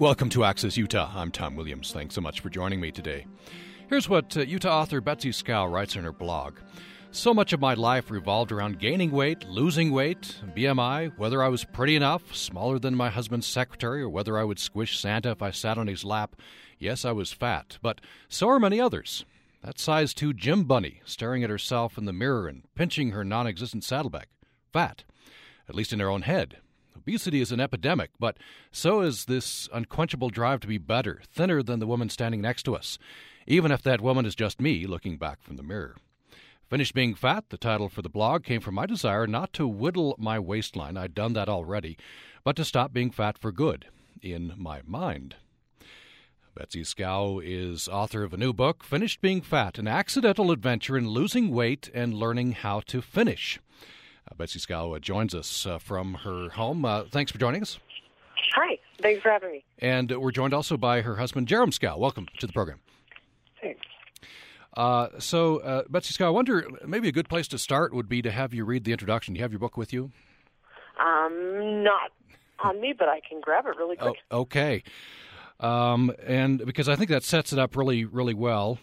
Welcome to Access Utah. I'm Tom Williams. Thanks so much for joining me today. Here's what uh, Utah author Betsy Schow writes in her blog. So much of my life revolved around gaining weight, losing weight, BMI, whether I was pretty enough, smaller than my husband's secretary, or whether I would squish Santa if I sat on his lap. Yes, I was fat, but so are many others. That size 2 gym bunny staring at herself in the mirror and pinching her non existent saddlebag. Fat, at least in her own head. Obesity is an epidemic, but so is this unquenchable drive to be better, thinner than the woman standing next to us, even if that woman is just me looking back from the mirror. Finish Being Fat, the title for the blog, came from my desire not to whittle my waistline, I'd done that already, but to stop being fat for good, in my mind. Betsy Schow is author of a new book, Finished Being Fat An Accidental Adventure in Losing Weight and Learning How to Finish. Betsy Schow joins us uh, from her home. Uh, thanks for joining us. Hi, thanks for having me. And we're joined also by her husband, Jerem Schow. Welcome to the program. Thanks. Uh, so, uh, Betsy Schow, I wonder maybe a good place to start would be to have you read the introduction. Do you have your book with you? Um, not on me, but I can grab it really quick. Oh, okay. Um, and because I think that sets it up really, really well.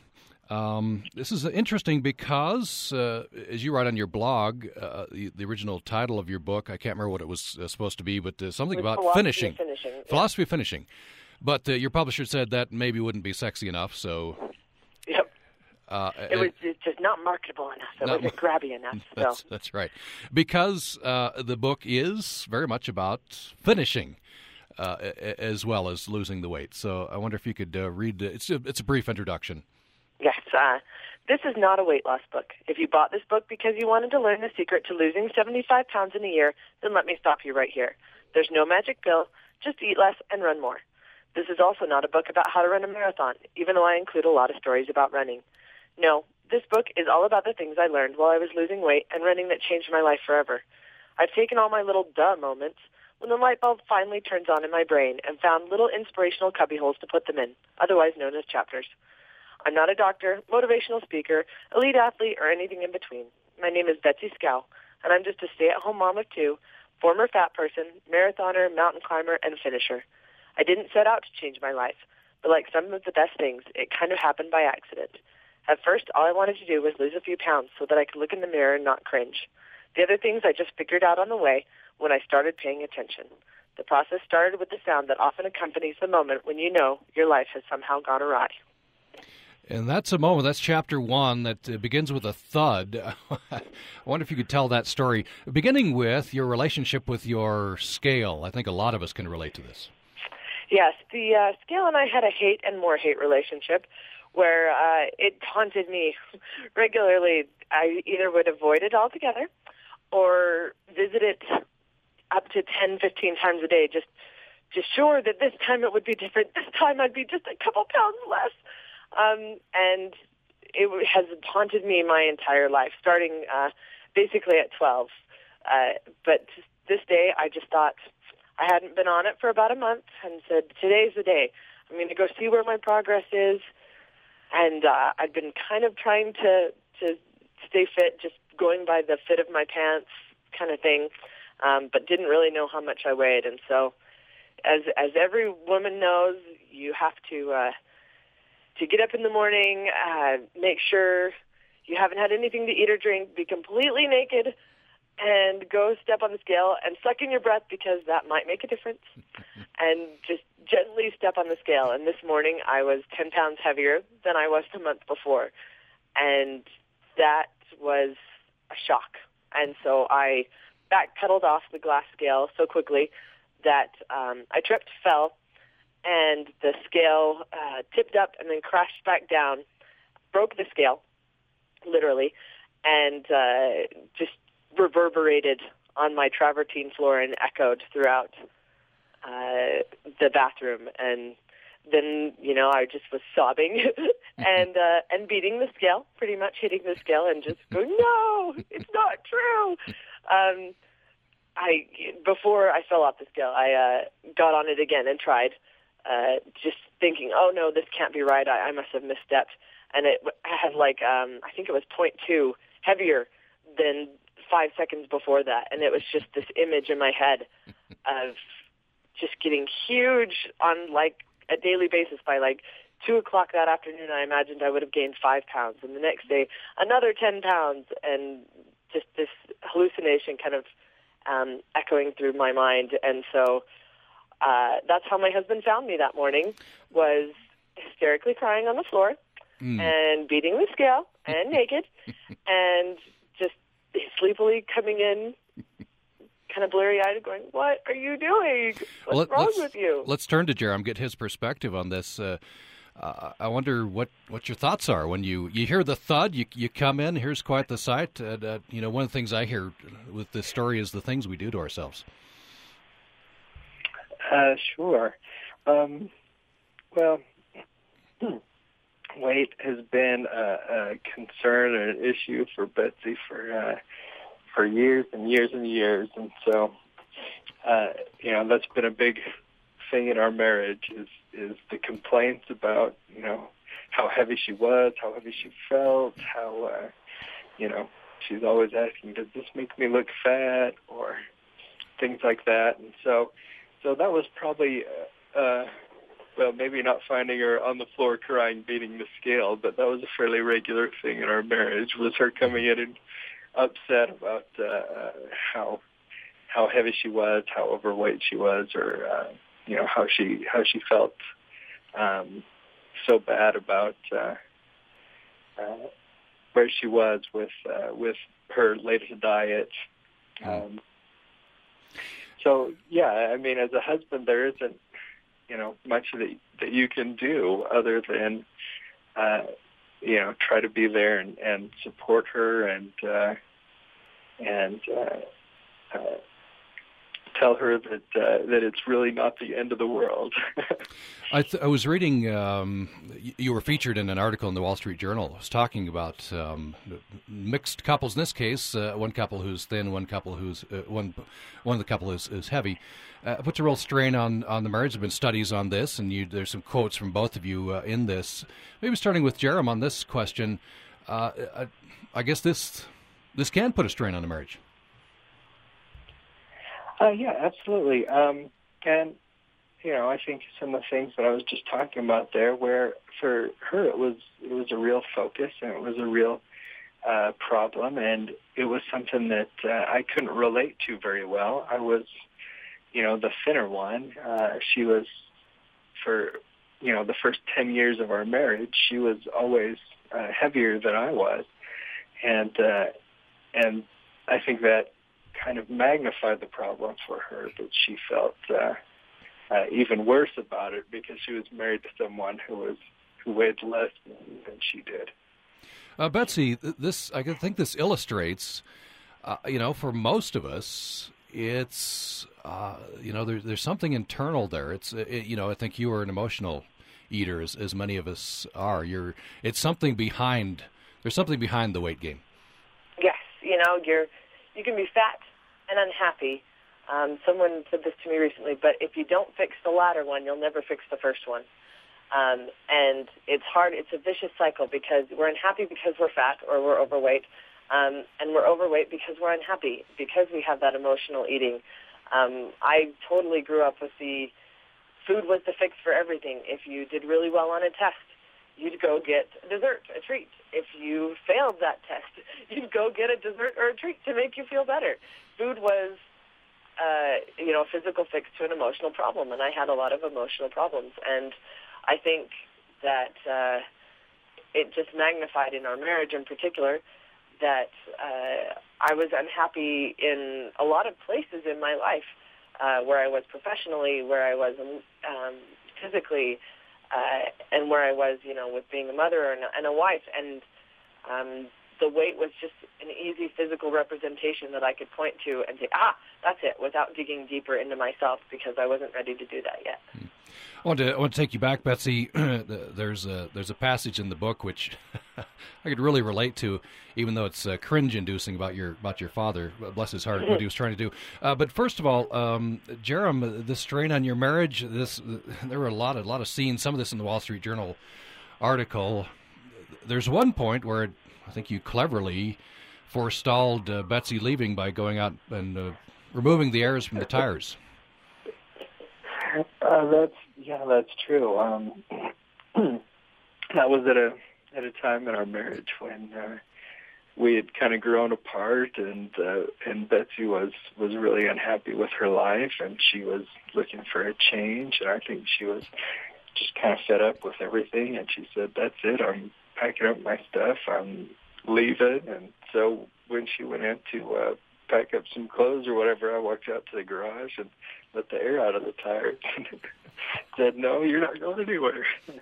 Um, this is interesting because, uh, as you write on your blog, uh, the, the, original title of your book, I can't remember what it was uh, supposed to be, but uh, something about philosophy finishing. Finishing. Philosophy yeah. of finishing. But uh, your publisher said that maybe wouldn't be sexy enough, so Yep. Uh, it was just not marketable enough. It not, wasn't grabby enough. So. That's, that's right. Because uh, the book is very much about finishing. Uh, as well as losing the weight. So I wonder if you could uh, read. It's a, it's a brief introduction. Uh, this is not a weight loss book. If you bought this book because you wanted to learn the secret to losing 75 pounds in a year, then let me stop you right here. There's no magic pill. Just eat less and run more. This is also not a book about how to run a marathon, even though I include a lot of stories about running. No, this book is all about the things I learned while I was losing weight and running that changed my life forever. I've taken all my little duh moments when the light bulb finally turns on in my brain and found little inspirational cubbyholes to put them in, otherwise known as chapters. I'm not a doctor, motivational speaker, elite athlete, or anything in between. My name is Betsy Schow, and I'm just a stay-at-home mom of two, former fat person, marathoner, mountain climber, and finisher. I didn't set out to change my life, but like some of the best things, it kind of happened by accident. At first, all I wanted to do was lose a few pounds so that I could look in the mirror and not cringe. The other things I just figured out on the way when I started paying attention. The process started with the sound that often accompanies the moment when you know your life has somehow gone awry. And that's a moment, that's chapter one that uh, begins with a thud. I wonder if you could tell that story, beginning with your relationship with your scale. I think a lot of us can relate to this. Yes, the uh, scale and I had a hate and more hate relationship where uh, it haunted me regularly. I either would avoid it altogether or visit it up to 10, 15 times a day, just just sure that this time it would be different. This time I'd be just a couple pounds less. Um, and it has haunted me my entire life, starting uh, basically at 12. Uh, but this day, I just thought I hadn't been on it for about a month and said, today's the day. I'm going to go see where my progress is and uh, I've been kind of trying to to stay fit, just going by the fit of my pants kind of thing, um, but didn't really know how much I weighed. And so, as as every woman knows, you have to uh, to get up in the morning, uh, make sure you haven't had anything to eat or drink, be completely naked, and go step on the scale and suck in your breath because that might make a difference. and just gently step on the scale. And this morning I was 10 pounds heavier than I was the month before. And that was a shock. And so I backpedaled off the glass scale so quickly that um, I tripped, fell, and the scale uh, tipped up and then crashed back down, broke the scale, literally, and uh, just reverberated on my travertine floor and echoed throughout uh, the bathroom. And then, you know, I just was sobbing and uh, and beating the scale, pretty much hitting the scale and just going, no, it's not true. Um, I before I fell off the scale, I uh, got on it again and tried, uh, just thinking, oh no, this can't be right. I, I must have misstepped, and it had like um, I think it was point two heavier than five seconds before that, and it was just this image in my head of just getting huge on like a daily basis. By like two o'clock that afternoon I imagined I would have gained five pounds. And the next day another ten pounds. And just this hallucination kind of um, echoing through my mind. And so uh, that's how my husband found me that morning was hysterically crying on the floor mm. and beating the scale and naked and just sleepily coming in kind of blurry eyed, going, "What are you doing? What's well, wrong with you?" Let's turn to Jerem, get his perspective on this. Uh, uh, I wonder what, what your thoughts are when you, you hear the thud. You you come in. Here's quite the sight. And, uh, you know, one of the things I hear with this story is the things we do to ourselves. Uh, sure. Um, well, weight has been a, a concern or an issue for Betsy for uh, for years and years and years, and so uh, you know that's been a big thing in our marriage is is the complaints about you know how heavy she was, how heavy she felt, how uh, you know she's always asking, does this make me look fat? or things like that, and so so that was probably. Uh, uh, well, maybe not finding her on the floor crying, beating the scale, but that was a fairly regular thing in our marriage. Was her coming in and upset about uh, how how heavy she was, how overweight she was, or uh, you know how she how she felt um, so bad about uh, uh, where she was with uh, with her latest diet. Um, so yeah, I mean, as a husband, there isn't you know much that that you can do other than uh, you know try to be there and, and support her and uh, and uh, uh, tell her that uh, that it's really not the end of the world. I, th- I, was reading. Um, you were featured in an article in the Wall Street Journal. It was talking about um, mixed couples. In this case, uh, one couple who's thin, one couple who's uh, one one of the couple is, is heavy. Uh, puts a real strain on, on the marriage. There's been studies on this, and you, there's some quotes from both of you uh, in this. Maybe starting with Jerem on this question. Uh, I, I guess this this can put a strain on the marriage. Uh, yeah, absolutely. Um, and you know, I think some of the things that I was just talking about there, where for her it was it was a real focus and it was a real uh, problem, and it was something that uh, I couldn't relate to very well. I was, you know, the thinner one. Uh, she was for you know the first ten years of our marriage. She was always uh, heavier than I was, and uh, and I think that kind of magnified the problem for her that she felt uh, uh, even worse about it because she was married to someone who was who weighed less than, than she did. Uh, Betsy, this I think this illustrates, uh, you know, for most of us, it's uh, you know there's there's something internal there. It's it, you know I think you are an emotional eater as as many of us are. You're it's something behind. There's something behind the weight gain. Yes, you know you're you can be fat and unhappy. Um, someone said this to me recently, but if you don't fix the latter one, you'll never fix the first one. Um, and it's hard. It's a vicious cycle because we're unhappy because we're fat or we're overweight, um, and we're overweight because we're unhappy because we have that emotional eating. Um, I totally grew up with the food was the fix for everything. If you did really well on a test, you'd go get dessert, a treat. If you failed that test, you'd go get a dessert or a treat to make you feel better. Food was, uh, you know, a physical fix to an emotional problem, and I had a lot of emotional problems. And I think that uh, it just magnified in our marriage in particular that uh, I was unhappy in a lot of places in my life, uh, where I was professionally, where I was um, physically, uh, and where I was, you know, with being a mother and, and a wife. And um, the weight was just an easy physical representation that I could point to and say, ah, that's it, without digging deeper into myself because I wasn't ready to do that yet. Hmm. I want to I want to take you back, Betsy. there's a there's a passage in the book which I could really relate to, even though it's uh, cringe-inducing about your about your father. Bless his heart, what he was trying to do. Uh, but first of all, um, Jerem, the strain on your marriage. This there were a lot a lot of scenes. Some of this in the Wall Street Journal article. There's one point where it, I think you cleverly forestalled uh, Betsy leaving by going out and uh, removing the airs from the tires. Uh, that's yeah, that's true. Um, that was at a at a time in our marriage when uh, we had kind of grown apart, and uh, and Betsy was was really unhappy with her life, and she was looking for a change, and I think she was just kind of fed up with everything, and she said, "That's it. I'm packing up my stuff. I'm leaving." And so when she went in to uh, pack up some clothes or whatever, I walked out to the garage and let the air out of the tires. said, "No, you're not going anywhere.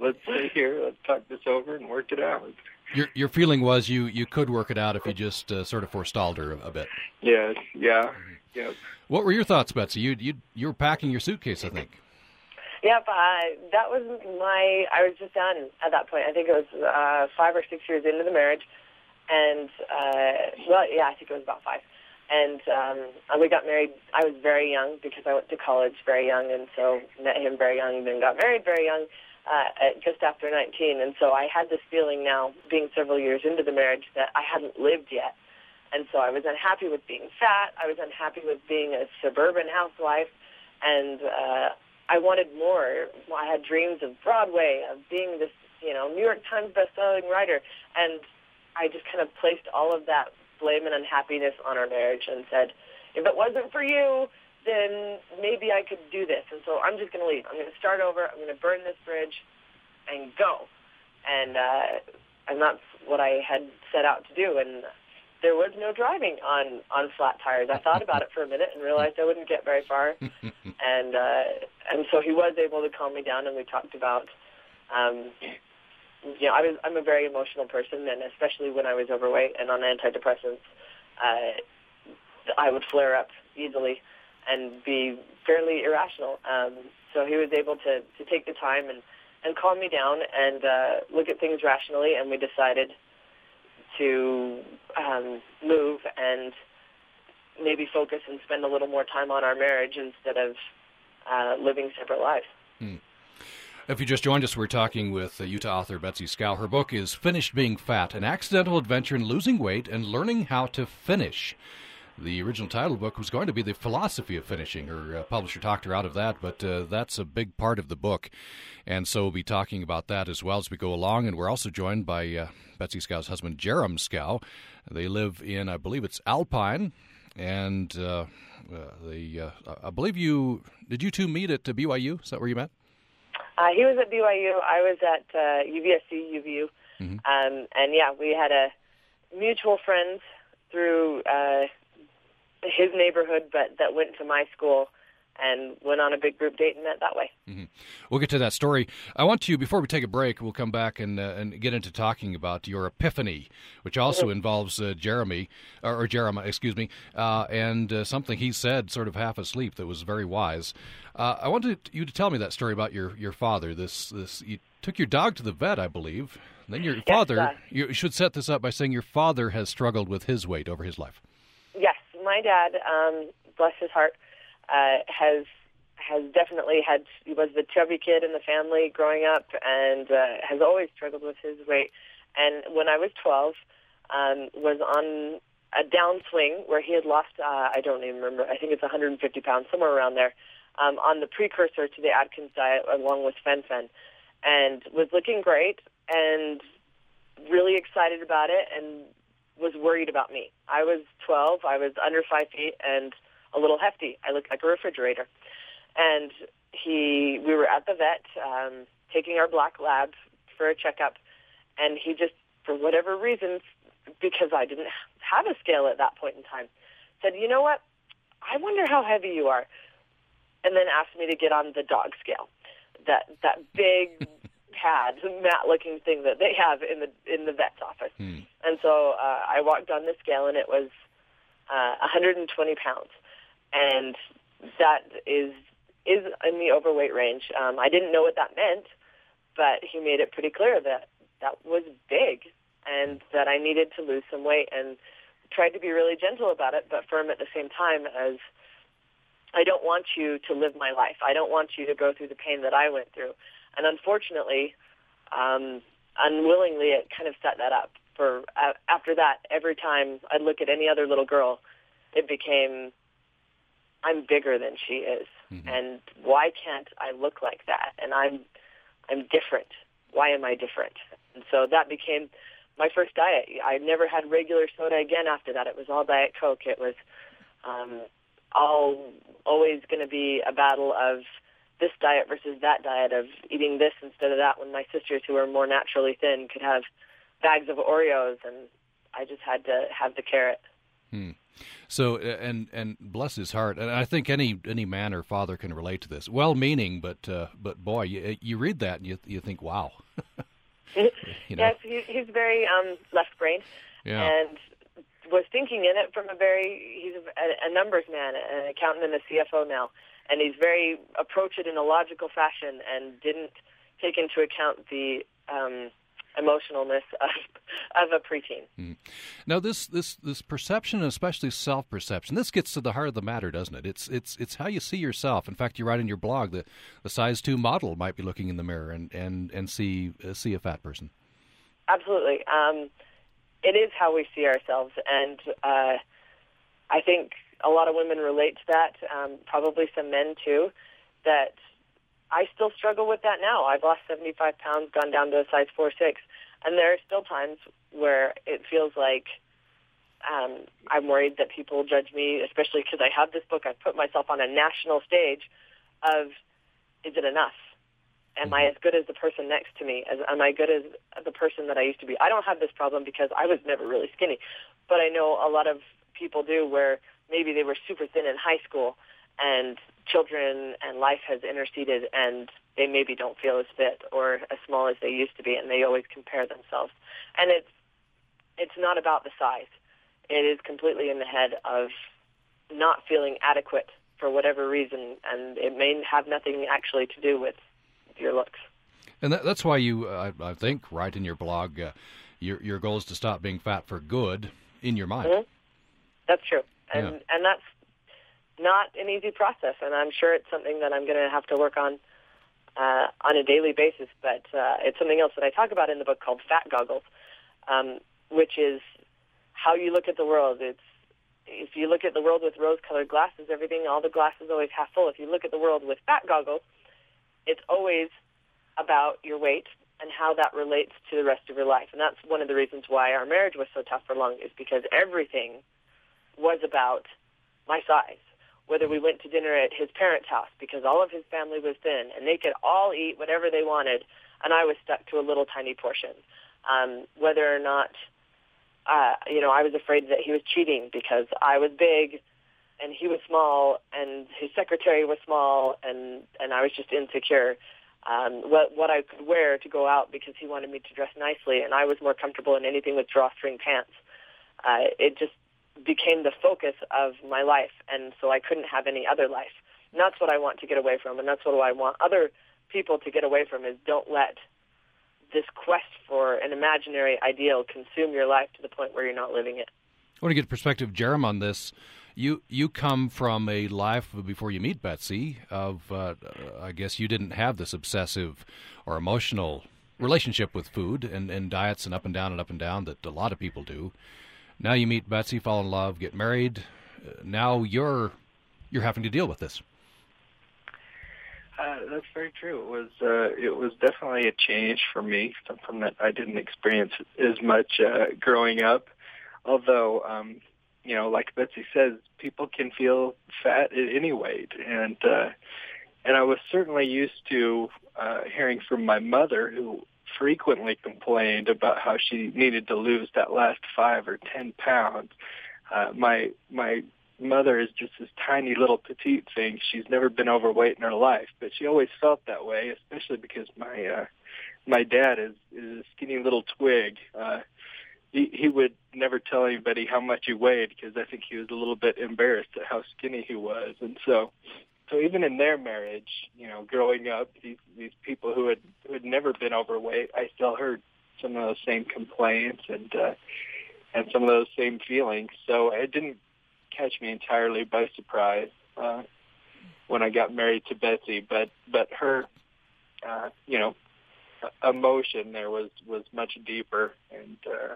Let's stay here. Let's talk this over and work it out." Your your feeling was you you could work it out if you just uh, sort of forestalled her a, a bit. Yeah, yeah, yeah. What were your thoughts, Betsy? You you you were packing your suitcase, I think. Yep, uh, that was my. I was just done at that point. I think it was uh, five or six years into the marriage, and uh, well, yeah, I think it was about five. And um, we got married. I was very young because I went to college very young, and so met him very young, and then got married very young, uh, at just after 19. And so I had this feeling now, being several years into the marriage, that I hadn't lived yet. And so I was unhappy with being fat. I was unhappy with being a suburban housewife, and uh, I wanted more. I had dreams of Broadway, of being this, you know, New York Times best-selling writer, and I just kind of placed all of that blame and unhappiness on our marriage and said, if it wasn't for you, then maybe I could do this. And so I'm just going to leave. I'm going to start over. I'm going to burn this bridge and go. And uh, and that's what I had set out to do. And there was no driving on on flat tires. I thought about it for a minute and realized I wouldn't get very far. and uh, and so he was able to calm me down, and we talked about. Um, you know, I was I'm a very emotional person, and especially when I was overweight and on antidepressants, uh, I would flare up easily and be fairly irrational. Um, so he was able to to take the time and and calm me down and uh, look at things rationally, and we decided to um, move and maybe focus and spend a little more time on our marriage instead of uh, living separate lives. Hmm. If you just joined us, we're talking with Utah author Betsy Schow. Her book is Finished Being Fat An Accidental Adventure in Losing Weight and Learning How to Finish. The original title book was going to be The Philosophy of Finishing. Her uh, publisher talked her out of that, but uh, that's a big part of the book. And so we'll be talking about that as well as we go along. And we're also joined by uh, Betsy Schow's husband, Jerem Schow. They live in, I believe it's Alpine. And uh, uh, they, uh, I believe you, did you two meet at BYU? Is that where you met? Uh, he was at BYU. I was at uh, UVSC, UVU. Mm-hmm. Um, and yeah, we had a mutual friend through uh, his neighborhood, but that went to my school and went on a big group date and met that way. Mm-hmm. We'll get to that story. I want to before we take a break. We'll come back and uh, and get into talking about your epiphany, which also mm-hmm. involves uh, Jeremy or, or, Jeremiah, excuse me, uh, and uh, something he said, sort of half asleep, that was very wise. Uh, I wanted you to tell me that story about your your father. This this you took your dog to the vet, I believe. Then your yes, father. uh, you should set this up by saying your father has struggled with his weight over his life. My dad, um, bless his heart, uh, has has definitely had he was the chubby kid in the family growing up and uh, has always struggled with his weight. And when I was 12, um, was on a downswing where he had lost uh, I don't even remember I think it's 150 pounds somewhere around there um, on the precursor to the Atkins diet along with fen-phen and was looking great and really excited about it and was worried about me. I was 12. I was under five feet and a little hefty. I looked like a refrigerator. And he, we were at the vet um, taking our black lab for a checkup, and he just, for whatever reason, because I didn't have a scale at that point in time, said, "You know what? I wonder how heavy you are," and then asked me to get on the dog scale, that that big pad, mat-looking thing that they have in the in the vet's office. Hmm. And so uh, I walked on the scale, and it was uh, 120 pounds, and that is is in the overweight range. Um, I didn't know what that meant, but he made it pretty clear that that was big, and that I needed to lose some weight, and tried to be really gentle about it, but firm at the same time as I don't want you to live my life. I don't want you to go through the pain that I went through. And unfortunately, um, unwillingly, it kind of set that up. For uh, after that, every time I'd look at any other little girl, it became, I'm bigger than she is. mm-hmm. and why can't I look like that? And I'm I'm different. Why am I different? And so that became my first diet. I never had regular soda again after that. It was all Diet Coke. It was um, all always going to be a battle of this diet versus that diet of eating this instead of that when my sisters who are more naturally thin could have bags of Oreos and I just had to have the carrot. Hmm. So and and bless his heart, and I think any any man or father can relate to this. Well-meaning, but uh, but boy, you, you read that and you you think, wow. you know? Yes, he, he's very um, left-brained, yeah. and was thinking in it from a very he's a, a numbers man, an accountant and a CFO now, and he's very approach it in a logical fashion and didn't take into account the um, emotionalness of of a preteen. Mm. Now, this this this perception, especially self perception, this gets to the heart of the matter, doesn't it? It's it's it's how you see yourself. In fact, you write in your blog that the size two model might be looking in the mirror and and and see uh, see a fat person. Absolutely, um, it is how we see ourselves, and uh, I think a lot of women relate to that. Um, probably some men too. That I still struggle with that now. I've lost 75 pounds, gone down to a size 4 6. And there are still times where it feels like um, I'm worried that people judge me, especially because I have this book. I've put myself on a national stage of, is it enough? Am I mm-hmm. as good as the person next to me? As, am I good as the person that I used to be? I don't have this problem because I was never really skinny, but I know a lot of people do where maybe they were super thin in high school and children and life has interceded and they maybe don't feel as fit or as small as they used to be and they always compare themselves. And it's it's not about the size. It is completely in the head of not feeling adequate for whatever reason and it may have nothing actually to do with your looks. And that, that's why you uh, I, think write in your blog uh, your your goal is to stop being fat for good in your mind. Mm-hmm. that's true and yeah. and that's not an easy process, and I'm sure it's something that I'm going to have to work on uh, on a daily basis. But uh, it's something else that I talk about in the book called Fat Goggles, um, which is how you look at the world. It's if you look at the world with rose-colored glasses, everything, all the glasses always half full. If you look at the world with fat goggles, it's always about your weight and how that relates to the rest of your life. And that's one of the reasons why our marriage was so tough for long, is because everything was about my size whether we went to dinner at his parents' house because all of his family was thin and they could all eat whatever they wanted, and I was stuck to a little tiny portion. Um, whether or not, uh, you know, I was afraid that he was cheating because I was big and he was small and his secretary was small and and I was just insecure. Um, what what I could wear to go out because he wanted me to dress nicely and I was more comfortable in anything with drawstring pants. Uh, it just became the focus of my life, and so I couldn't have any other life. And that's what I want to get away from, and that's what I want other people to get away from is don't let this quest for an imaginary ideal consume your life to the point where you're not living it. I want to get perspective, Jerem, on this. You you come from a life before you meet Betsy of uh, I guess you didn't have this obsessive or emotional relationship with food and, and diets and up and down and up and down that a lot of people do. Now you meet Betsy, fall in love, get married. Uh, now you're you're having to deal with this. Uh, that's very true. It was uh, it was definitely a change for me, something that I didn't experience as much uh, growing up. Although, um, you know, like Betsy says, people can feel fat at any weight, and uh, and I was certainly used to uh, hearing from my mother, who frequently complained about how she needed to lose that last five or ten pounds. Uh, my my mother is just this tiny little petite thing. She's never been overweight in her life, but she always felt that way, especially because my uh, my dad is is a skinny little twig. Uh, he he would never tell anybody how much he weighed because I think he was a little bit embarrassed at how skinny he was, and so so even in their marriage, you know, growing up, these these people who had who had never been overweight, I still heard some of those same complaints and uh, and some of those same feelings. So it didn't catch me entirely by surprise uh, when I got married to Betsy, but but her, uh, you know, emotion there was was much deeper and uh,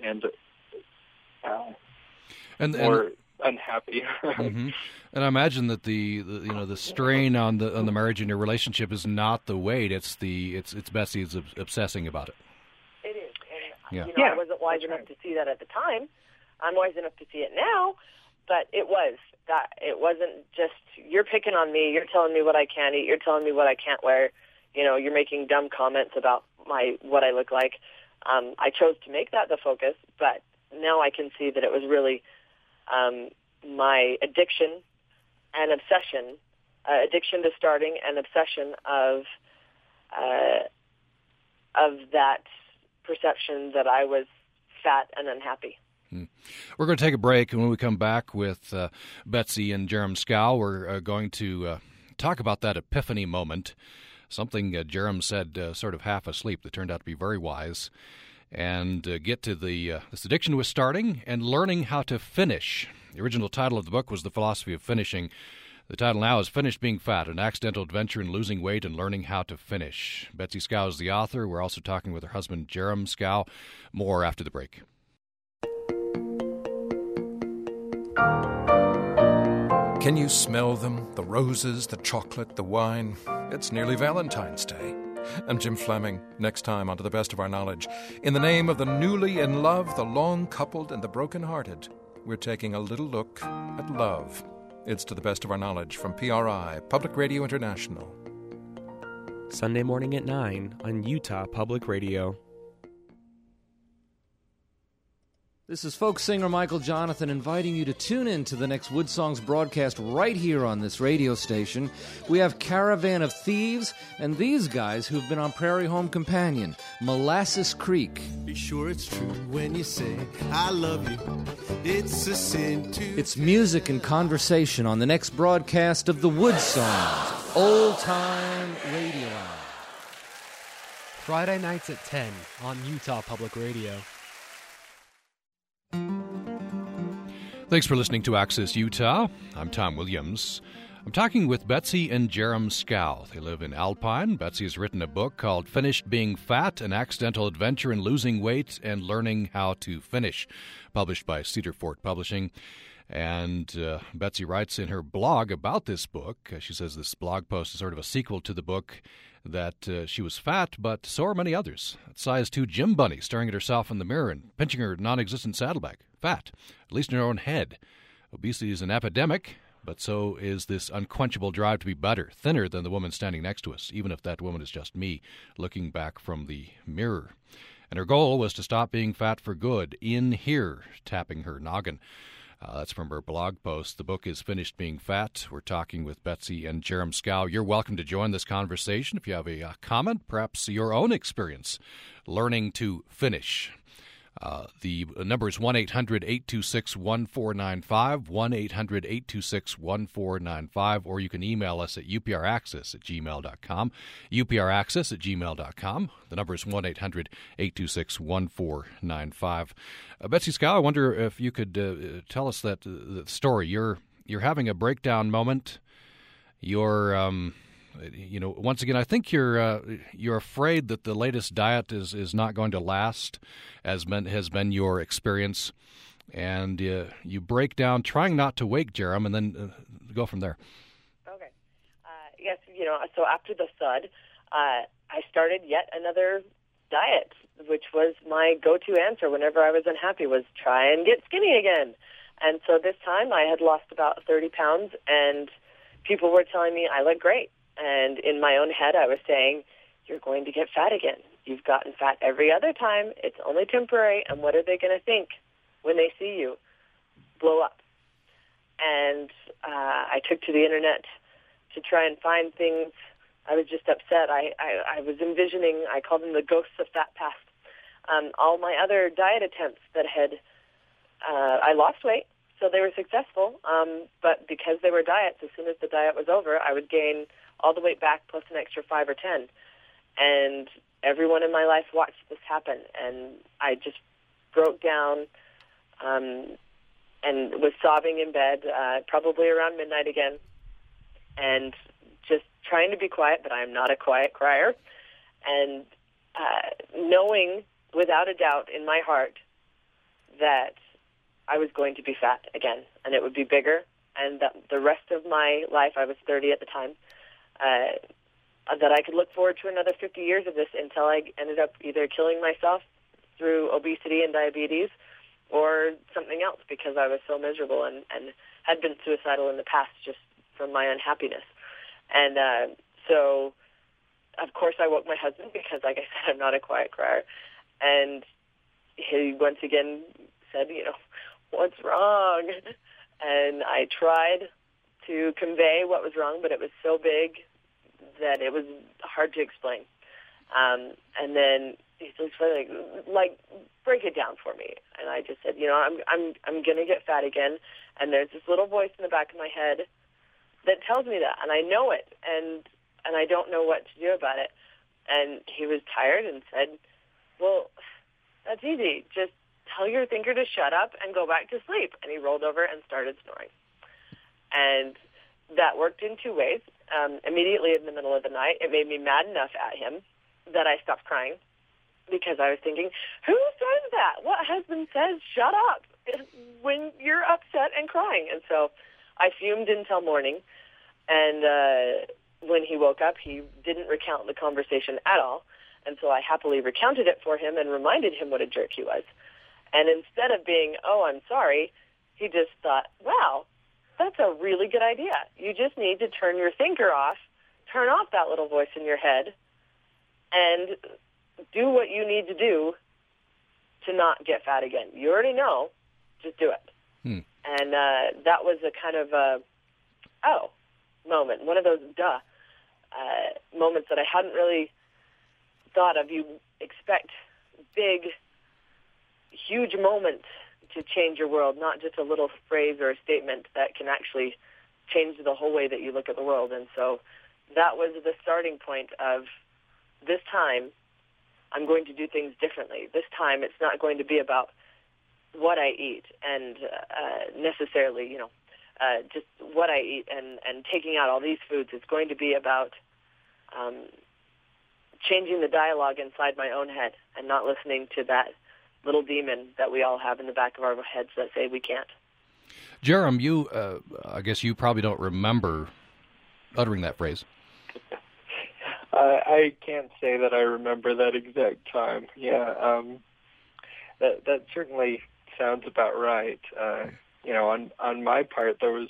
and uh, and, more. And unhappy. mm-hmm. And I imagine that the, the, you know the strain on the on the marriage and your relationship is not the weight; it's the it's it's Betsy is obsessing about it. It is, and yeah. you know, yeah. I wasn't wise enough to see that at the time. I'm wise enough to see it now, but it was that it wasn't just you're picking on me, you're telling me what I can't eat, you're telling me what I can't wear, you know, you're making dumb comments about my what I look like. Um, I chose to make that the focus, but now I can see that it was really um, my addiction and obsession, uh, addiction to starting and obsession of uh, of that perception that I was fat and unhappy. Hmm. We're going to take a break, and when we come back with uh, Betsy and Jerem Schow, we're uh, going to uh, talk about that epiphany moment, something uh, Jerem said uh, sort of half asleep that turned out to be very wise, and uh, get to the this addiction was starting and learning how to finish. The original title of the book was The Philosophy of Finishing. The title now is Finished Being Fat An Accidental Adventure in Losing Weight and Learning How to Finish. Betsy Schow is the author. We're also talking with her husband, Jerem Schow. More after the break. Can you smell them? The roses, the chocolate, the wine. It's nearly Valentine's Day. I'm Jim Fleming. Next time, on To the Best of Our Knowledge. In the name of the newly in love, the long coupled, and the broken-hearted, we're taking a little look at love. It's To the Best of Our Knowledge from PRI, Public Radio International. Sunday morning at 9 on Utah Public Radio. This is folk singer Michael Jonathan inviting you to tune in to the next Wood Songs broadcast right here on this radio station. We have Caravan of Thieves and these guys who've been on Prairie Home Companion, Molasses Creek. Be sure it's true when you say I love you. It's a sin to It's music and conversation on the next broadcast of the Wood Songs, Old Time Radio Hour. Friday nights at 10 on Utah Public Radio. Thanks for listening to Access Utah. I'm Tom Williams. I'm talking with Betsy and Jerem Schow. They live in Alpine. Betsy has written a book called Finished Being Fat An Accidental Adventure in Losing Weight and Learning How to Finish, published by Cedar Fort Publishing. And uh, Betsy writes in her blog about this book. Uh, she says this blog post is sort of a sequel to the book that uh, she was fat, but so are many others. Size 2 gym bunny staring at herself in the mirror and pinching her non existent saddlebag. Fat, at least in her own head. Obesity is an epidemic, but so is this unquenchable drive to be better, thinner than the woman standing next to us, even if that woman is just me looking back from the mirror. And her goal was to stop being fat for good, in here, tapping her noggin. Uh, that's from her blog post. The book is Finished Being Fat. We're talking with Betsy and Jerem Schow. You're welcome to join this conversation if you have a uh, comment, perhaps your own experience learning to finish. Uh, the number is 1 800 826 1495, 1 800 826 1495, or you can email us at upraccess at gmail.com, upraccess at gmail.com. The number is 1 800 826 1495. Uh, Betsy Schow, I wonder if you could uh, tell us that uh, story. You're, you're having a breakdown moment. You're. Um, you know, once again, I think you're uh, you're afraid that the latest diet is, is not going to last, as been, has been your experience, and uh, you break down, trying not to wake Jerem, and then uh, go from there. Okay. Uh, yes, you know, so after the thud, uh, I started yet another diet, which was my go-to answer whenever I was unhappy was try and get skinny again. And so this time I had lost about 30 pounds, and people were telling me I look great and in my own head, I was saying, you're going to get fat again. You've gotten fat every other time. It's only temporary. And what are they going to think when they see you blow up? And uh, I took to the internet to try and find things. I was just upset. I, I, I was envisioning, I called them the ghosts of fat past. Um, all my other diet attempts that had, uh, I lost weight, so they were successful. Um, but because they were diets, as soon as the diet was over, I would gain all the way back plus an extra five or ten. And everyone in my life watched this happen, and I just broke down um, and was sobbing in bed, uh, probably around midnight again, and just trying to be quiet, but I am not a quiet crier, and uh, knowing without a doubt in my heart that I was going to be fat again, and it would be bigger, and that the rest of my life, I was 30 at the time, uh, that I could look forward to another 50 years of this until I ended up either killing myself through obesity and diabetes or something else because I was so miserable and, and had been suicidal in the past just from my unhappiness. And uh, so, of course, I woke my husband because, like I said, I'm not a quiet crier. And he once again said, you know, what's wrong? And I tried to convey what was wrong, but it was so big that it was hard to explain. Um, and then he's like, like, break it down for me. And I just said, you know, I'm, I'm, I'm gonna get fat again. And there's this little voice in the back of my head that tells me that, and I know it, and and I don't know what to do about it. And he was tired and said, well, that's easy. Just tell your thinker to shut up and go back to sleep. And he rolled over and started snoring. And that worked in two ways. Um, immediately in the middle of the night, it made me mad enough at him that I stopped crying because I was thinking, who says that? What husband says shut up when you're upset and crying? And so I fumed until morning. And uh, when he woke up, he didn't recount the conversation at all. And so I happily recounted it for him and reminded him what a jerk he was. And instead of being, oh, I'm sorry, he just thought, wow, that's a really good idea. You just need to turn your thinker off, turn off that little voice in your head, and do what you need to do to not get fat again. You already know, just do it. Hmm. And uh, that was a kind of a, oh, moment, one of those duh uh, moments that I hadn't really thought of. You expect big, huge moments to change your world, not just a little phrase or a statement that can actually change the whole way that you look at the world. And so that was the starting point of this time I'm going to do things differently. This time it's not going to be about what I eat and uh, necessarily, you know, uh, just what I eat and, and taking out all these foods. It's going to be about um, changing the dialogue inside my own head and not listening to that little demon that we all have in the back of our heads that say we can't. Jerem, you, uh, I guess you probably don't remember uttering that phrase. uh, I can't say that I remember that exact time. Yeah, um, that that certainly sounds about right. Uh, you know, on on my part, there was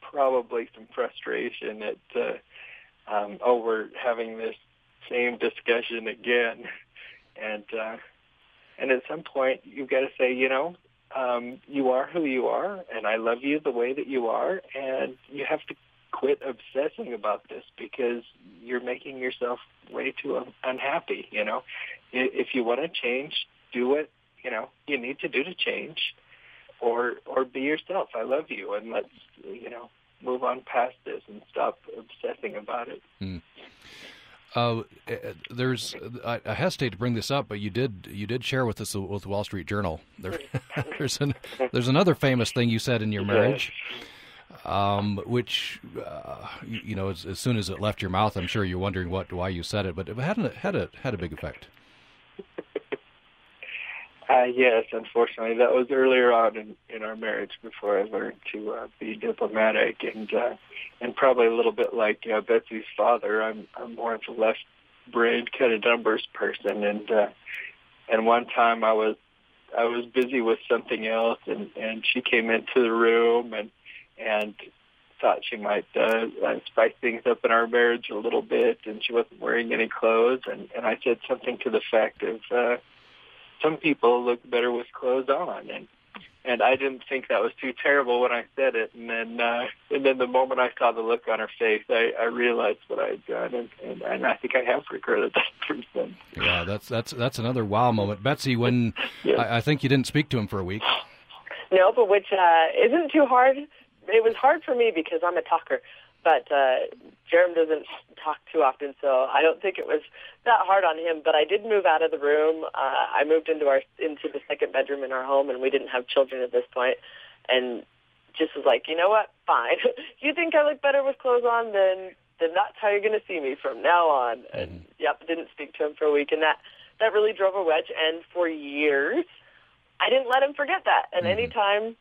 probably some frustration at uh, um, over having this same discussion again, and uh, and at some point you've got to say, you know, um, you are who you are, and I love you the way that you are, and you have to quit obsessing about this because you're making yourself way too un- unhappy. You know, if you want to change, do what you know you need to do to change, or or be yourself. I love you, and let's you know move on past this and stop obsessing about it. Mm. Uh, there's I, I, hesitate to bring this up, but you did you did share with us with the Wall Street Journal. There, there's an, there's another famous thing you said in your marriage, um, which uh, you, you, know as, as, soon as it left your mouth, I'm sure you're wondering what why you said it, but it had a, had a had a big effect. Uh, yes, unfortunately, that was earlier on in, in our marriage before I learned to uh, be diplomatic and uh, and probably a little bit like you know, Betsy's father. I'm I'm more of a left brain kind of numbers person, and uh, and one time I was I was busy with something else, and and she came into the room and and thought she might uh, uh, spice things up in our marriage a little bit, and she wasn't wearing any clothes, and and I said something to the effect of. Uh, some people look better with clothes on and and I didn't think that was too terrible when I said it and then uh and then the moment I saw the look on her face I, I realized what I had done and, and, and I think I have regretted that since then. Yeah, that's that's that's another wow moment. Betsy, when yes. I, I think you didn't speak to him for a week. No, but which uh isn't too hard. It was hard for me because I'm a talker but uh, Jerem doesn't talk too often, so I don't think it was that hard on him. But I did move out of the room. Uh, I moved into our into the second bedroom in our home, and we didn't have children at this point. And just was like, you know what? Fine. you think I look better with clothes on? Then then that's how you're going to see me from now on. And yep, didn't speak to him for a week, and that that really drove a wedge. And for years, I didn't let him forget that. And mm-hmm. anytime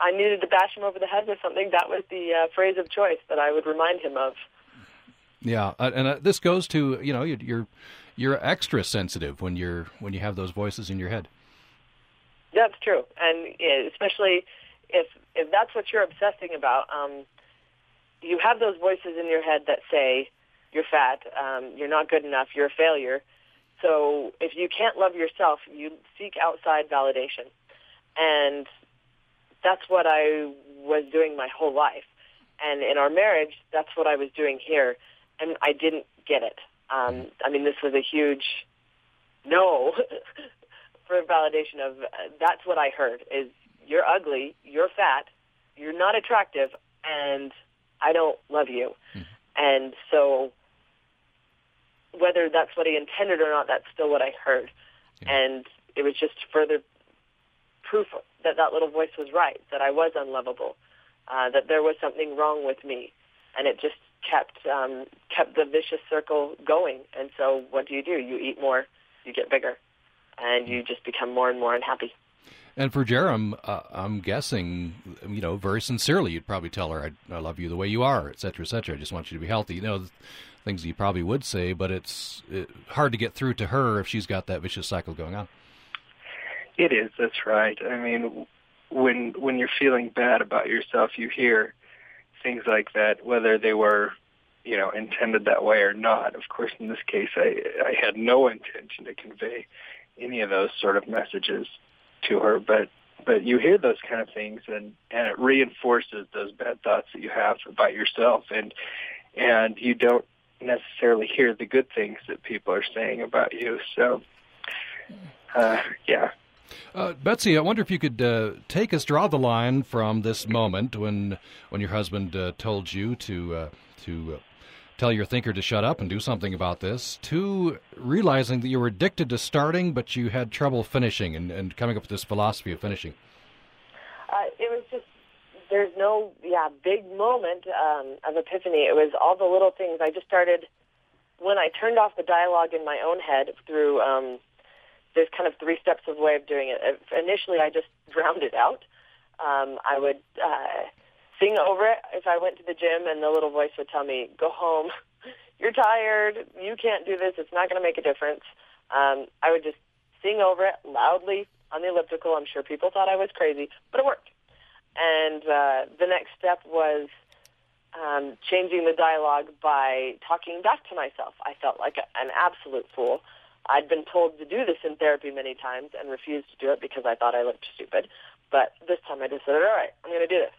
I needed to bash him over the head with something, that was the uh, phrase of choice that I would remind him of. Yeah, uh, and uh, this goes to you know you're you're extra sensitive when you're when you have those voices in your head. That's true, and especially if if that's what you're obsessing about, um, you have those voices in your head that say you're fat, um, you're not good enough, you're a failure. So if you can't love yourself, you seek outside validation, and that's what I was doing my whole life. And in our marriage, that's what I was doing here and I didn't get it. Um, I mean, this was a huge no for validation of uh, that's what I heard is you're ugly, you're fat, you're not attractive, and I don't love you. Mm-hmm. And so whether that's what he intended or not, that's still what I heard. Yeah. And it was just further proof that that little voice was right, that I was unlovable, uh, that there was something wrong with me. And it just kept um, kept the vicious circle going. And so, what do you do? You eat more, you get bigger, and you just become more and more unhappy. And for Jerem, uh, I'm guessing, you know, very sincerely, you'd probably tell her, I, I love you the way you are, et cetera, et cetera. I just want you to be healthy. You know, things you probably would say, but it's it, hard to get through to her if she's got that vicious cycle going on. It is. That's right. I mean, when when you're feeling bad about yourself, you hear things like that, whether they were, you know, intended that way or not. Of course, in this case, I, I had no intention to convey any of those sort of messages to her, but but you hear those kind of things and and it reinforces those bad thoughts that you have about yourself and and you don't necessarily hear the good things that people are saying about you so uh yeah uh, Betsy, I wonder if you could uh, take us, draw the line from this moment when when your husband uh, told you to uh, to uh, tell your thinker to shut up and do something about this, to realizing that you were addicted to starting, but you had trouble finishing, and, and coming up with this philosophy of finishing. Uh, it was just there's no yeah big moment um, of epiphany. It was all the little things. I just started when I turned off the dialogue in my own head through. Um, there's kind of three steps of way of doing it. Initially, I just drowned it out. Um, I would uh, sing over it if I went to the gym, and the little voice would tell me, "Go home. You're tired. You can't do this. It's not going to make a difference." Um, I would just sing over it loudly on the elliptical. I'm sure people thought I was crazy, but it worked. And uh, the next step was um, changing the dialogue by talking back to myself. I felt like a, an absolute fool. I'd been told to do this in therapy many times and refused to do it because I thought I looked stupid. But this time I decided, all right, I'm going to do this.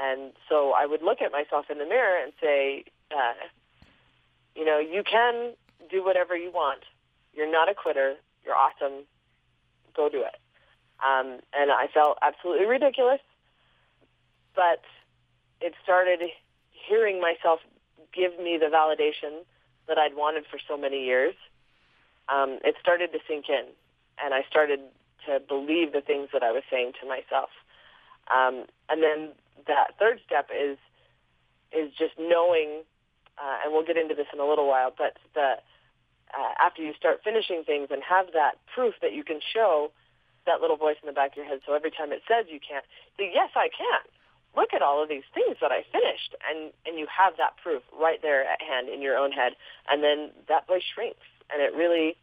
And so I would look at myself in the mirror and say, uh, you know, you can do whatever you want. You're not a quitter. You're awesome. Go do it. Um, and I felt absolutely ridiculous, but it started hearing myself give me the validation that I'd wanted for so many years um, it started to sink in, and I started to believe the things that I was saying to myself. Um, and then that third step is is just knowing, uh, and we'll get into this in a little while, but the uh, after you start finishing things and have that proof that you can show that little voice in the back of your head. So every time it says you can't, say, yes, I can. Look at all of these things that I finished, and and you have that proof right there at hand in your own head, and then that voice shrinks and it really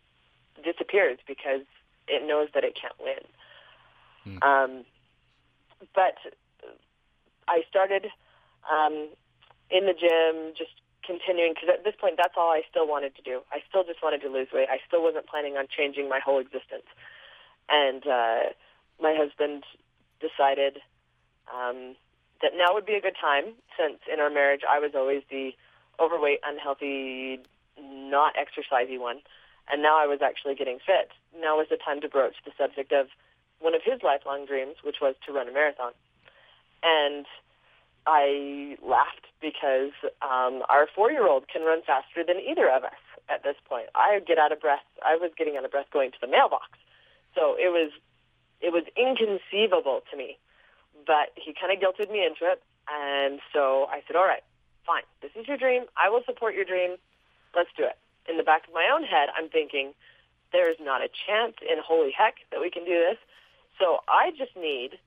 disappears because it knows that it can't win. Mm. Um, but I started um, in the gym, just continuing because at this point, that's all I still wanted to do. I still just wanted to lose weight. I still wasn't planning on changing my whole existence. And uh, my husband decided um, that now would be a good time, since in our marriage I was always the overweight, unhealthy, not exercisey one. And now I was actually getting fit. Now was the time to broach the subject of one of his lifelong dreams, which was to run a marathon. And I laughed because um, our four-year-old can run faster than either of us at this point. I get out of breath. I was getting out of breath going to the mailbox. So it was it was inconceivable to me. But he kind of guilted me into it, and so I said, "All right, fine. This is your dream. I will support your dream let's do it. In the back of my own head, I'm thinking, there's not a chance in holy heck that we can do this. So I just need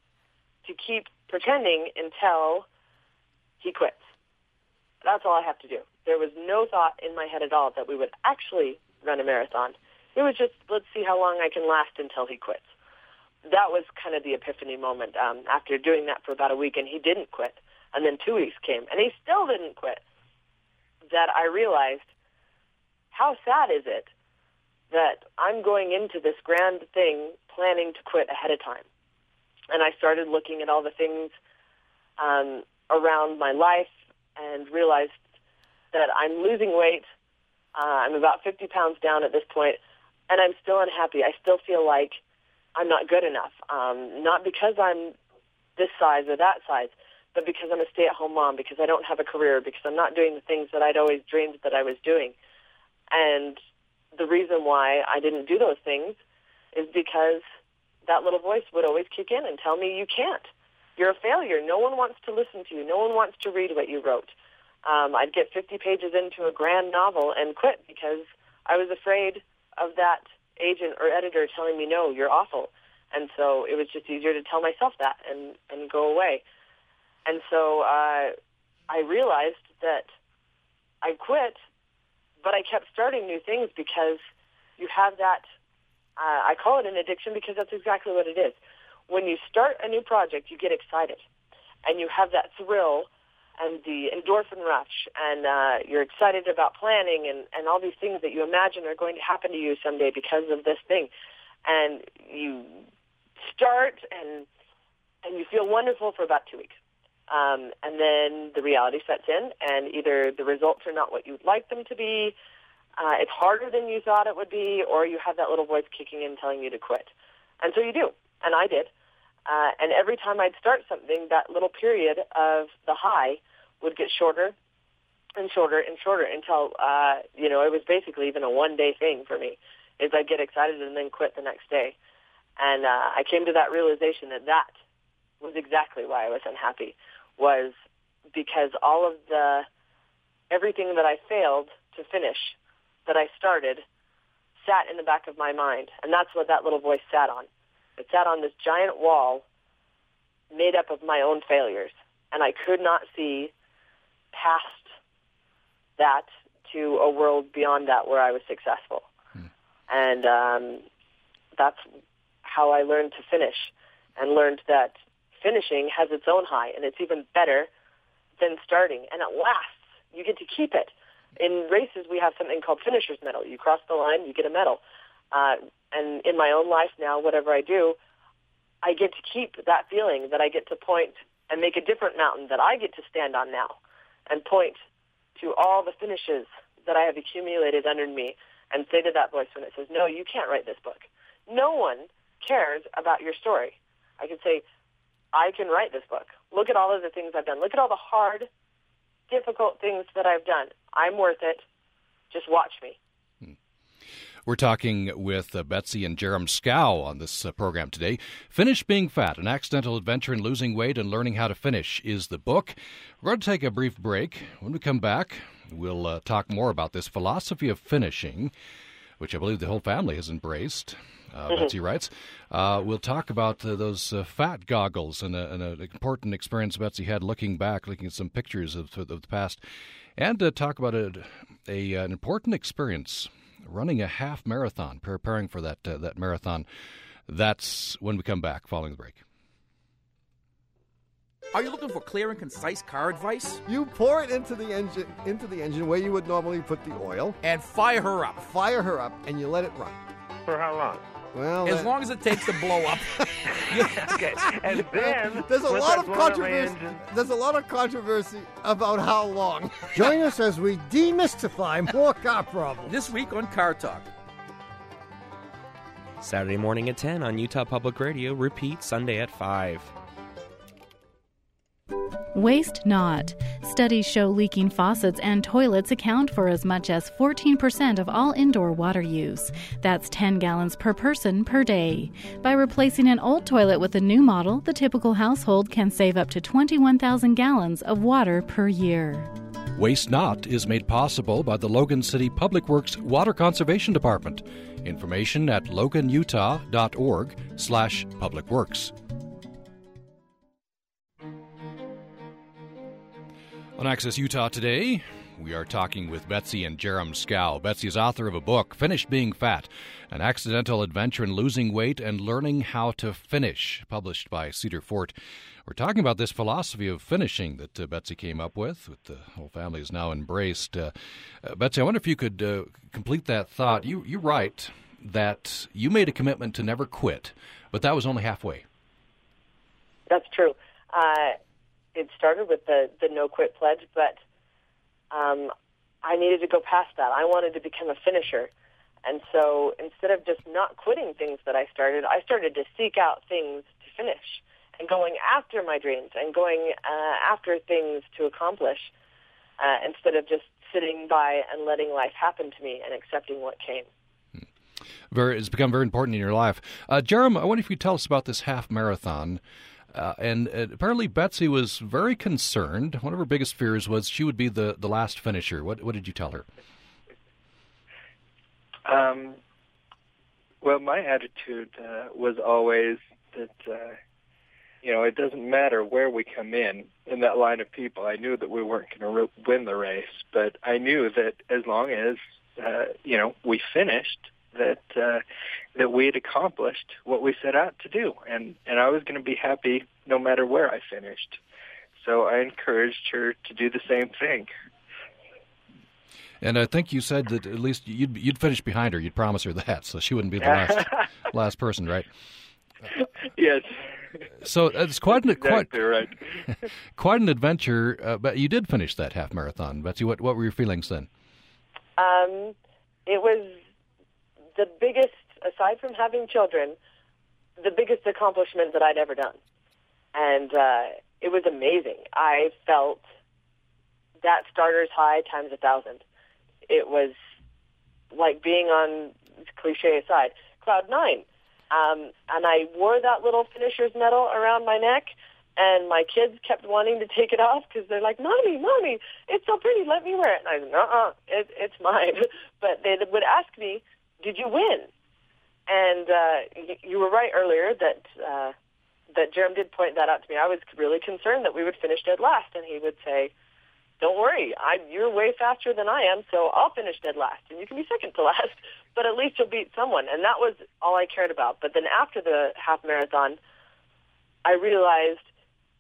to keep pretending until he quits. That's all I have to do. There was no thought in my head at all that we would actually run a marathon. It was just, let's see how long I can last until he quits. That was kind of the epiphany moment um, after doing that for about a week, and he didn't quit. And then two weeks came, and he still didn't quit. That I realized, how sad is it that I'm going into this grand thing planning to quit ahead of time? And I started looking at all the things um, around my life and realized that I'm losing weight. Uh, I'm about 50 pounds down at this point, and I'm still unhappy. I still feel like I'm not good enough. Um, not because I'm this size or that size, but because I'm a stay-at-home mom, because I don't have a career, because I'm not doing the things that I'd always dreamed that I was doing. And the reason why I didn't do those things is because that little voice would always kick in and tell me you can't. You're a failure. No one wants to listen to you. No one wants to read what you wrote. Um, I'd get 50 pages into a grand novel and quit because I was afraid of that agent or editor telling me, no, you're awful. And so it was just easier to tell myself that and, and go away. And so uh, I realized that I quit, but I kept starting new things because you have that, uh, I call it an addiction because that's exactly what it is. When you start a new project, you get excited and you have that thrill and the endorphin rush and uh, you're excited about planning and, and all these things that you imagine are going to happen to you someday because of this thing. And you start and and you feel wonderful for about two weeks. Um, and then the reality sets in, and either the results are not what you'd like them to be, uh, it's harder than you thought it would be, or you have that little voice kicking in telling you to quit. And so you do, and I did. Uh, and every time I'd start something, that little period of the high would get shorter and shorter and shorter until, uh, you know, it was basically even a one-day thing for me, is I'd get excited and then quit the next day. And uh, I came to that realization that that was exactly why I was unhappy, was because all of the, everything that I failed to finish that I started sat in the back of my mind. And that's what that little voice sat on. It sat on this giant wall made up of my own failures. And I could not see past that to a world beyond that where I was successful. Hmm. And um, that's how I learned to finish and learned that finishing has its own high and it's even better than starting and it lasts. You get to keep it. In races, we have something called finisher's medal. You cross the line, you get a medal. Uh, and in my own life now, whatever I do, I get to keep that feeling that I get to point and make a different mountain that I get to stand on now and point to all the finishes that I have accumulated under me and say to that voice when it says, no, you can't write this book. No one cares about your story. I can say, I can write this book. Look at all of the things I've done. Look at all the hard, difficult things that I've done. I'm worth it. Just watch me. We're talking with uh, Betsy and Jerem Schow on this uh, program today. Finish Being Fat, an accidental adventure in losing weight and learning how to finish is the book. We're going to take a brief break. When we come back, we'll uh, talk more about this philosophy of finishing, which I believe the whole family has embraced. Uh, mm-hmm. Betsy writes. Uh, we'll talk about uh, those uh, fat goggles and, and, an important experience Betsy had looking back, looking at some pictures of, of the past, and talk about a, a, an important experience running a half marathon, preparing for that uh, that marathon. That's when we come back following the break. Are you looking for clear and concise car advice? You pour it into the engine into the engine where you would normally put the oil and fire her up. Fire her up and you let it run. For how long? Well, as long as it takes to blow up. okay, and then there's a lot of controversy. There's a lot of controversy about how long. Join us as we demystify more car problems this week on Car Talk. Saturday morning at 10 on Utah Public Radio. Repeat Sunday at 5. Waste not. Studies show leaking faucets and toilets account for as much as 14% of all indoor water use. That's 10 gallons per person per day. By replacing an old toilet with a new model, the typical household can save up to 21,000 gallons of water per year. Waste Not is made possible by the Logan City Public Works Water Conservation Department. Information at loganutah.org slash. On Access Utah today, we are talking with Betsy and Jerem Schow. Betsy is author of a book, Finished Being Fat An Accidental Adventure in Losing Weight and Learning How to Finish, published by Cedar Fort. We're talking about this philosophy of finishing that uh, Betsy came up with, that the whole family has now embraced. Uh, uh, Betsy, I wonder if you could uh, complete that thought. You, you write that you made a commitment to never quit, but that was only halfway. That's true. Uh, it started with the, the no quit pledge, but um, I needed to go past that. I wanted to become a finisher. And so instead of just not quitting things that I started, I started to seek out things to finish and going after my dreams and going uh, after things to accomplish uh, instead of just sitting by and letting life happen to me and accepting what came. Very, it's become very important in your life. Uh, Jerem, I wonder if you could tell us about this half marathon. Uh, and uh, apparently, Betsy was very concerned. One of her biggest fears was she would be the, the last finisher. What what did you tell her? Um, well, my attitude uh, was always that uh, you know it doesn't matter where we come in in that line of people. I knew that we weren't going to re- win the race, but I knew that as long as uh, you know we finished, that uh, that we had accomplished what we set out to do, and and I was going to be happy no matter where I finished. So I encouraged her to do the same thing. And I think you said that at least you'd you'd finish behind her. You'd promise her that, so she wouldn't be the last last person, right? Yes. So it's quite an exactly quite right. quite an adventure. Uh, but you did finish that half marathon, Betsy. What what were your feelings then? Um, it was the biggest, aside from having children, the biggest accomplishment that I'd ever done. And uh, it was amazing. I felt that starter's high times a thousand. It was like being on, cliche aside, cloud nine. Um, and I wore that little finisher's medal around my neck, and my kids kept wanting to take it off because they're like, "Mommy, mommy, it's so pretty. Let me wear it." And I said, "Uh-uh, it, it's mine." but they would ask me, "Did you win?" And uh, you, you were right earlier that uh, that Jerem did point that out to me. I was really concerned that we would finish dead last, and he would say, "Don't worry, I, you're way faster than I am, so I'll finish dead last, and you can be second to last. But at least you'll beat someone." And that was all I cared about. But then after the half marathon, I realized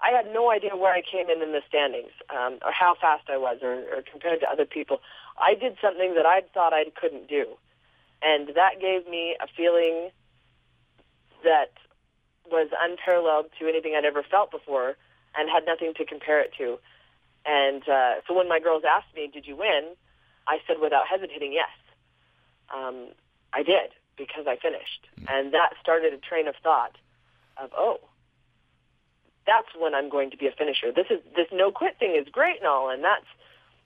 I had no idea where I came in in the standings, um, or how fast I was, or, or compared to other people. I did something that I thought I couldn't do, and that gave me a feeling that was unparalleled to anything I'd ever felt before, and had nothing to compare it to. And uh, so when my girls asked me, "Did you win?" I said without hesitating, "Yes." Um, I did because I finished, and that started a train of thought of, "Oh, that's when I'm going to be a finisher. This is this no quit thing is great and all, and that's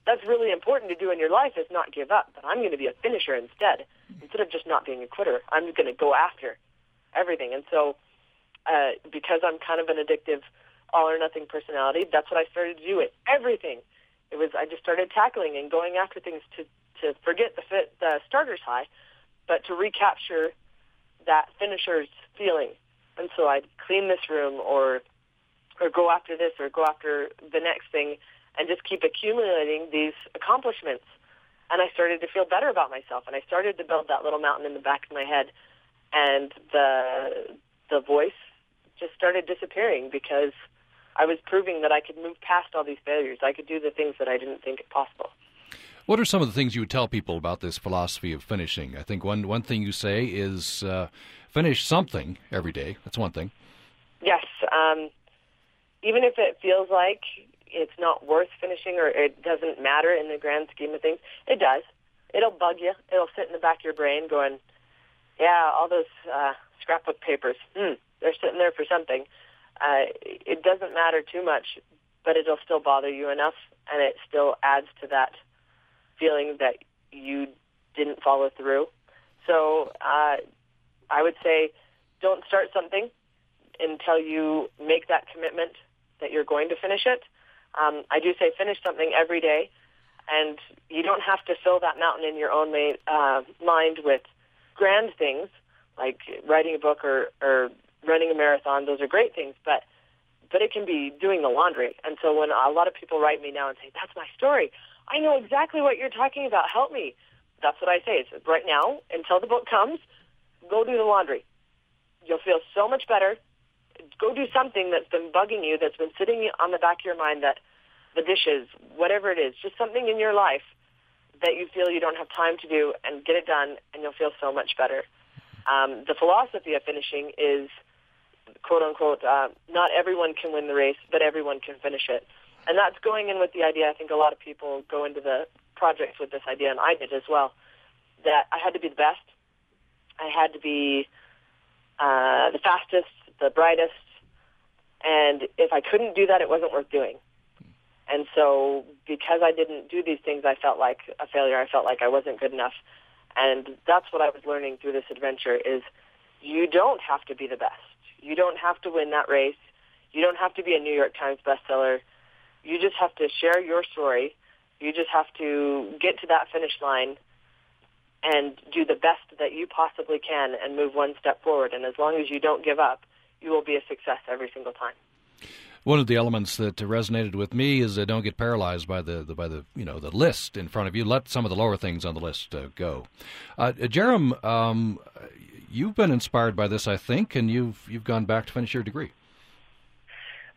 that's really important to do in your life is not give up. But I'm going to be a finisher instead, instead of just not being a quitter. I'm going to go after everything. And so, uh, because I'm kind of an addictive, all or nothing personality, that's what I started to do with everything. It was I just started tackling and going after things to to forget the fit the starter's high, but to recapture that finisher's feeling. And so I'd clean this room or or go after this or go after the next thing and just keep accumulating these accomplishments. And I started to feel better about myself and I started to build that little mountain in the back of my head and the the voice just started disappearing because I was proving that I could move past all these failures. I could do the things that I didn't think possible. What are some of the things you would tell people about this philosophy of finishing? I think one one thing you say is uh, finish something every day. That's one thing. Yes, um, even if it feels like it's not worth finishing or it doesn't matter in the grand scheme of things, it does. It'll bug you. It'll sit in the back of your brain going, yeah, all those uh, scrapbook papers, hmm, they're sitting there for something. Uh, it doesn't matter too much, but it'll still bother you enough, and it still adds to that feeling that you didn't follow through. So uh, I would say don't start something until you make that commitment that you're going to finish it. Um, I do say finish something every day, And you don't have to fill that mountain in your own ma- uh, mind with grand things like writing a book or, or running a marathon. Those are great things, but but it can be doing the laundry. And so when a lot of people write me now and say, "That's my story," I know exactly what you're talking about. Help me. That's what I say. Is right now until the book comes, go do the laundry. You'll feel so much better. Go do something that's been bugging you, that's been sitting on the back of your mind. That the dishes, whatever it is, just something in your life that you feel you don't have time to do, and get it done, and you'll feel so much better. Um, the philosophy of finishing is quote unquote, uh, not everyone can win the race, but everyone can finish it. And that's going in with the idea. I think a lot of people go into the projects with this idea, and I did as well, that I had to be the best. I had to be uh, the fastest, the brightest, and if I couldn't do that, it wasn't worth doing. And so, because I didn't do these things, I felt like a failure. I felt like I wasn't good enough. And that's what I was learning through this adventure: is you don't have to be the best you don't have to win that race. You don't have to be a New York Times bestseller. You just have to share your story. You just have to get to that finish line and do the best that you possibly can and move one step forward. And as long as you don't give up, you will be a success every single time. One of the elements that resonated with me is uh, don't get paralyzed by the, the, by the you know the list in front of you. Let some of the lower things on the list uh, go. Uh, Jerem, um, you've been inspired by this, I think, and you've you've gone back to finish your degree.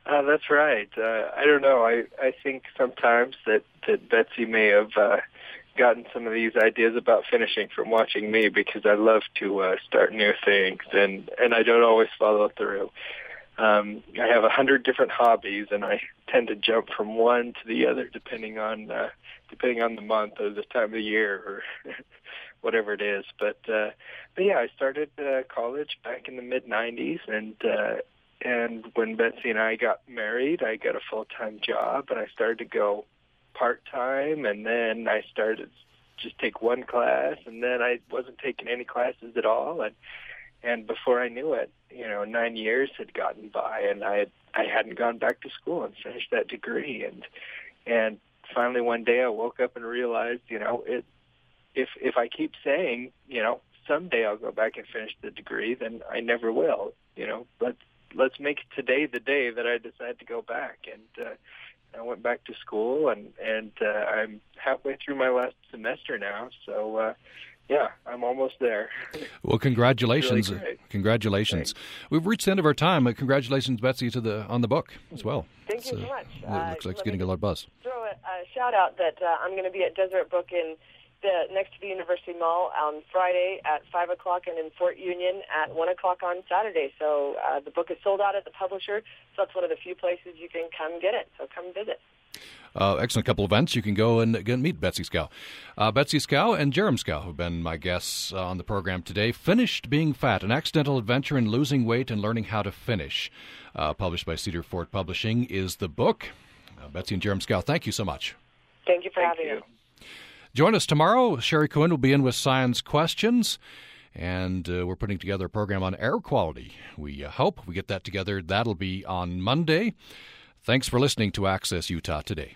Uh, that's right. Uh, I don't know. I I think sometimes that that Betsy may have uh, gotten some of these ideas about finishing from watching me because I love to uh, start new things and and I don't always follow through. Um, I have a hundred different hobbies, and I tend to jump from one to the other depending on uh, depending on the month or the time of the year or whatever it is. But uh, but yeah, I started uh, college back in the mid '90s, and uh, and when Betsy and I got married, I got a full time job, and I started to go part time, and then I started just take one class, and then I wasn't taking any classes at all, and and before I knew it, you know, nine years had gotten by, and I had I hadn't gone back to school and finished that degree, and and finally one day I woke up and realized, you know, it if if I keep saying, you know, someday I'll go back and finish the degree, then I never will. You know, let's let's make today the day that I decide to go back. And uh, I went back to school, and and uh, I'm halfway through my last semester now. So. uh yeah, I'm almost there. Well, congratulations! Really congratulations! Thanks. We've reached the end of our time. Uh, congratulations, Betsy, to the on the book as well. Thank you so much. It looks like it's getting a lot of buzz. Throw a, a shout out that uh, I'm going to be at Deseret Book in the, next to the University Mall on Friday at 5 o'clock and in Fort Union at 1 o'clock on Saturday. So uh, the book is sold out at the publisher, so that's one of the few places you can come get it. So come visit. Uh, excellent couple events. You can go and, and meet Betsy Schow. Uh, Betsy Schow and Jerem Schow have been my guests uh, on the program today. Finished Being Fat, an accidental adventure in losing weight and learning how to finish. Uh, published by Cedar Fort Publishing is the book. Uh, Betsy and Jerem Schow, thank you so much. Thank you for Thank having you. me. Join us tomorrow. Sherry Cohen will be in with Science Questions, and uh, we're putting together a program on air quality. We uh, hope we get that together. That'll be on Monday. Thanks for listening to Access Utah today.